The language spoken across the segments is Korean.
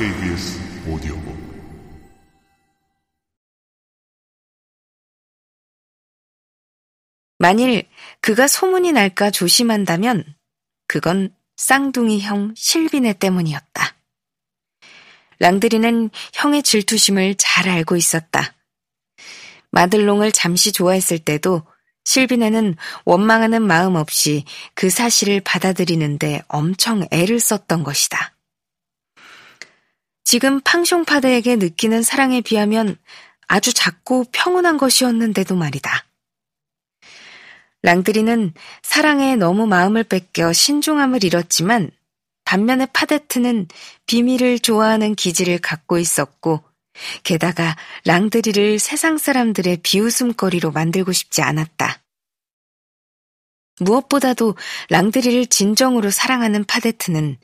KBS 오디오북 만일 그가 소문이 날까 조심한다면 그건 쌍둥이 형 실비네 때문이었다. 랑드리는 형의 질투심을 잘 알고 있었다. 마들롱을 잠시 좋아했을 때도 실비네는 원망하는 마음 없이 그 사실을 받아들이는데 엄청 애를 썼던 것이다. 지금 팡숑파드에게 느끼는 사랑에 비하면 아주 작고 평온한 것이었는데도 말이다. 랑드리는 사랑에 너무 마음을 뺏겨 신중함을 잃었지만 반면에 파데트는 비밀을 좋아하는 기질을 갖고 있었고 게다가 랑드리를 세상 사람들의 비웃음거리로 만들고 싶지 않았다. 무엇보다도 랑드리를 진정으로 사랑하는 파데트는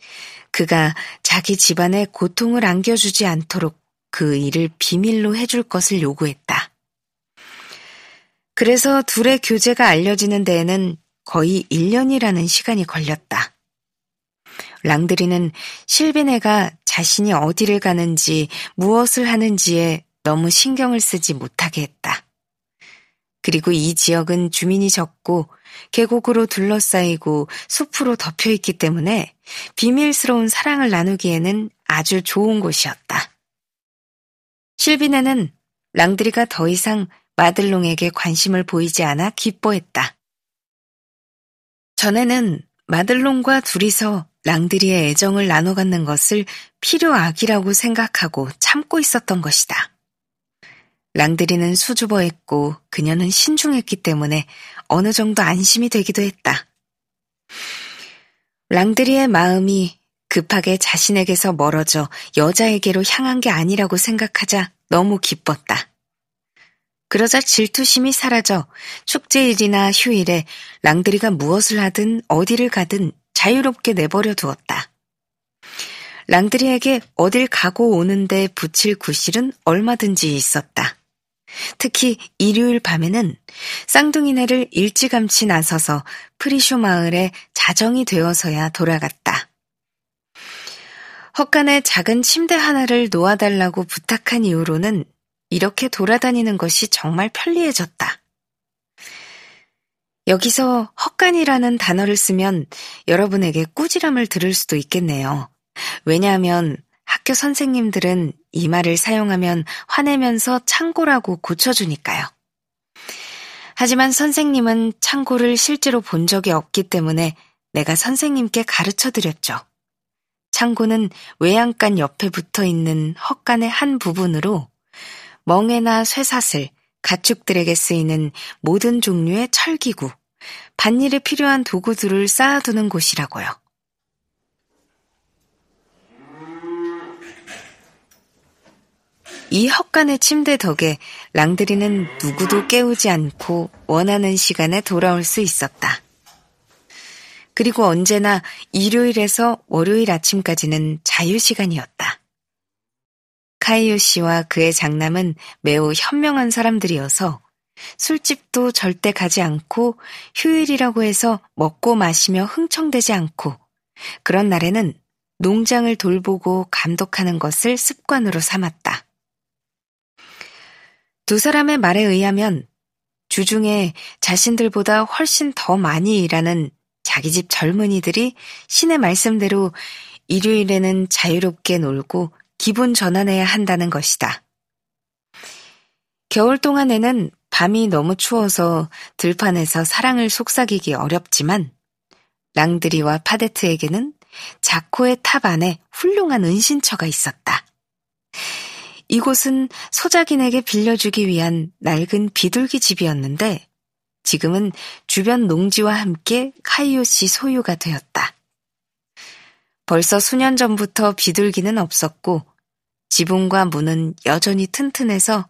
그가 자기 집안에 고통을 안겨주지 않도록 그 일을 비밀로 해줄 것을 요구했다. 그래서 둘의 교제가 알려지는 데에는 거의 1년이라는 시간이 걸렸다. 랑드리는 실비네가 자신이 어디를 가는지 무엇을 하는지에 너무 신경을 쓰지 못하게 했다. 그리고 이 지역은 주민이 적고 계곡으로 둘러싸이고 숲으로 덮여 있기 때문에 비밀스러운 사랑을 나누기에는 아주 좋은 곳이었다. 실비네는 랑드리가 더 이상 마들롱에게 관심을 보이지 않아 기뻐했다. 전에는 마들롱과 둘이서 랑드리의 애정을 나눠 갖는 것을 필요악이라고 생각하고 참고 있었던 것이다. 랑드리는 수줍어했고 그녀는 신중했기 때문에 어느 정도 안심이 되기도 했다. 랑드리의 마음이 급하게 자신에게서 멀어져 여자에게로 향한 게 아니라고 생각하자 너무 기뻤다. 그러자 질투심이 사라져 축제일이나 휴일에 랑드리가 무엇을 하든 어디를 가든 자유롭게 내버려 두었다. 랑드리에게 어딜 가고 오는데 붙일 구실은 얼마든지 있었다. 특히 일요일 밤에는 쌍둥이네를 일찌감치 나서서 프리쇼 마을에 자정이 되어서야 돌아갔다. 헛간에 작은 침대 하나를 놓아달라고 부탁한 이후로는 이렇게 돌아다니는 것이 정말 편리해졌다. 여기서 헛간이라는 단어를 쓰면 여러분에게 꾸지람을 들을 수도 있겠네요. 왜냐하면 학교 선생님들은 이 말을 사용하면 화내면서 창고라고 고쳐주니까요. 하지만 선생님은 창고를 실제로 본 적이 없기 때문에 내가 선생님께 가르쳐 드렸죠. 창고는 외양간 옆에 붙어 있는 헛간의 한 부분으로 멍에나 쇠사슬, 가축들에게 쓰이는 모든 종류의 철기구, 밭일에 필요한 도구들을 쌓아두는 곳이라고요. 이 헛간의 침대 덕에 랑드리는 누구도 깨우지 않고 원하는 시간에 돌아올 수 있었다. 그리고 언제나 일요일에서 월요일 아침까지는 자유시간이었다. 카이오 씨와 그의 장남은 매우 현명한 사람들이어서 술집도 절대 가지 않고 휴일이라고 해서 먹고 마시며 흥청대지 않고 그런 날에는 농장을 돌보고 감독하는 것을 습관으로 삼았다. 두 사람의 말에 의하면 주중에 자신들보다 훨씬 더 많이 일하는 자기 집 젊은이들이 신의 말씀대로 일요일에는 자유롭게 놀고 기분 전환해야 한다는 것이다. 겨울 동안에는 밤이 너무 추워서 들판에서 사랑을 속삭이기 어렵지만 랑드리와 파데트에게는 자코의 탑 안에 훌륭한 은신처가 있었다. 이곳은 소작인에게 빌려주기 위한 낡은 비둘기 집이었는데 지금은 주변 농지와 함께 카이오 씨 소유가 되었다. 벌써 수년 전부터 비둘기는 없었고 지붕과 문은 여전히 튼튼해서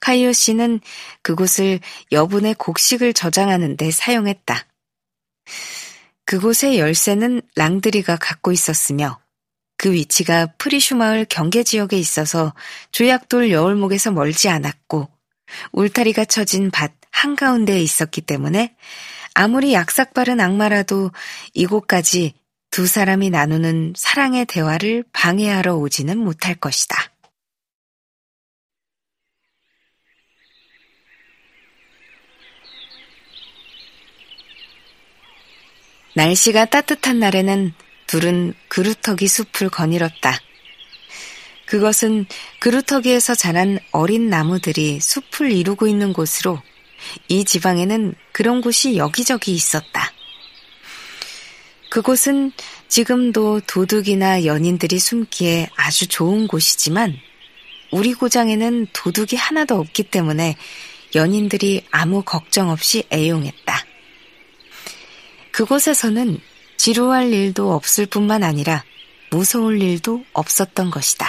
카이오 씨는 그곳을 여분의 곡식을 저장하는 데 사용했다. 그곳의 열쇠는 랑드리가 갖고 있었으며 그 위치가 프리슈마을 경계 지역에 있어서 조약돌 여울목에서 멀지 않았고 울타리가 쳐진 밭 한가운데에 있었기 때문에 아무리 약삭 바른 악마라도 이곳까지 두 사람이 나누는 사랑의 대화를 방해하러 오지는 못할 것이다. 날씨가 따뜻한 날에는 둘은 그루터기 숲을 거닐었다. 그것은 그루터기에서 자란 어린 나무들이 숲을 이루고 있는 곳으로 이 지방에는 그런 곳이 여기저기 있었다. 그곳은 지금도 도둑이나 연인들이 숨기에 아주 좋은 곳이지만 우리 고장에는 도둑이 하나도 없기 때문에 연인들이 아무 걱정 없이 애용했다. 그곳에서는 지루할 일도 없을 뿐만 아니라 무서울 일도 없었던 것이다.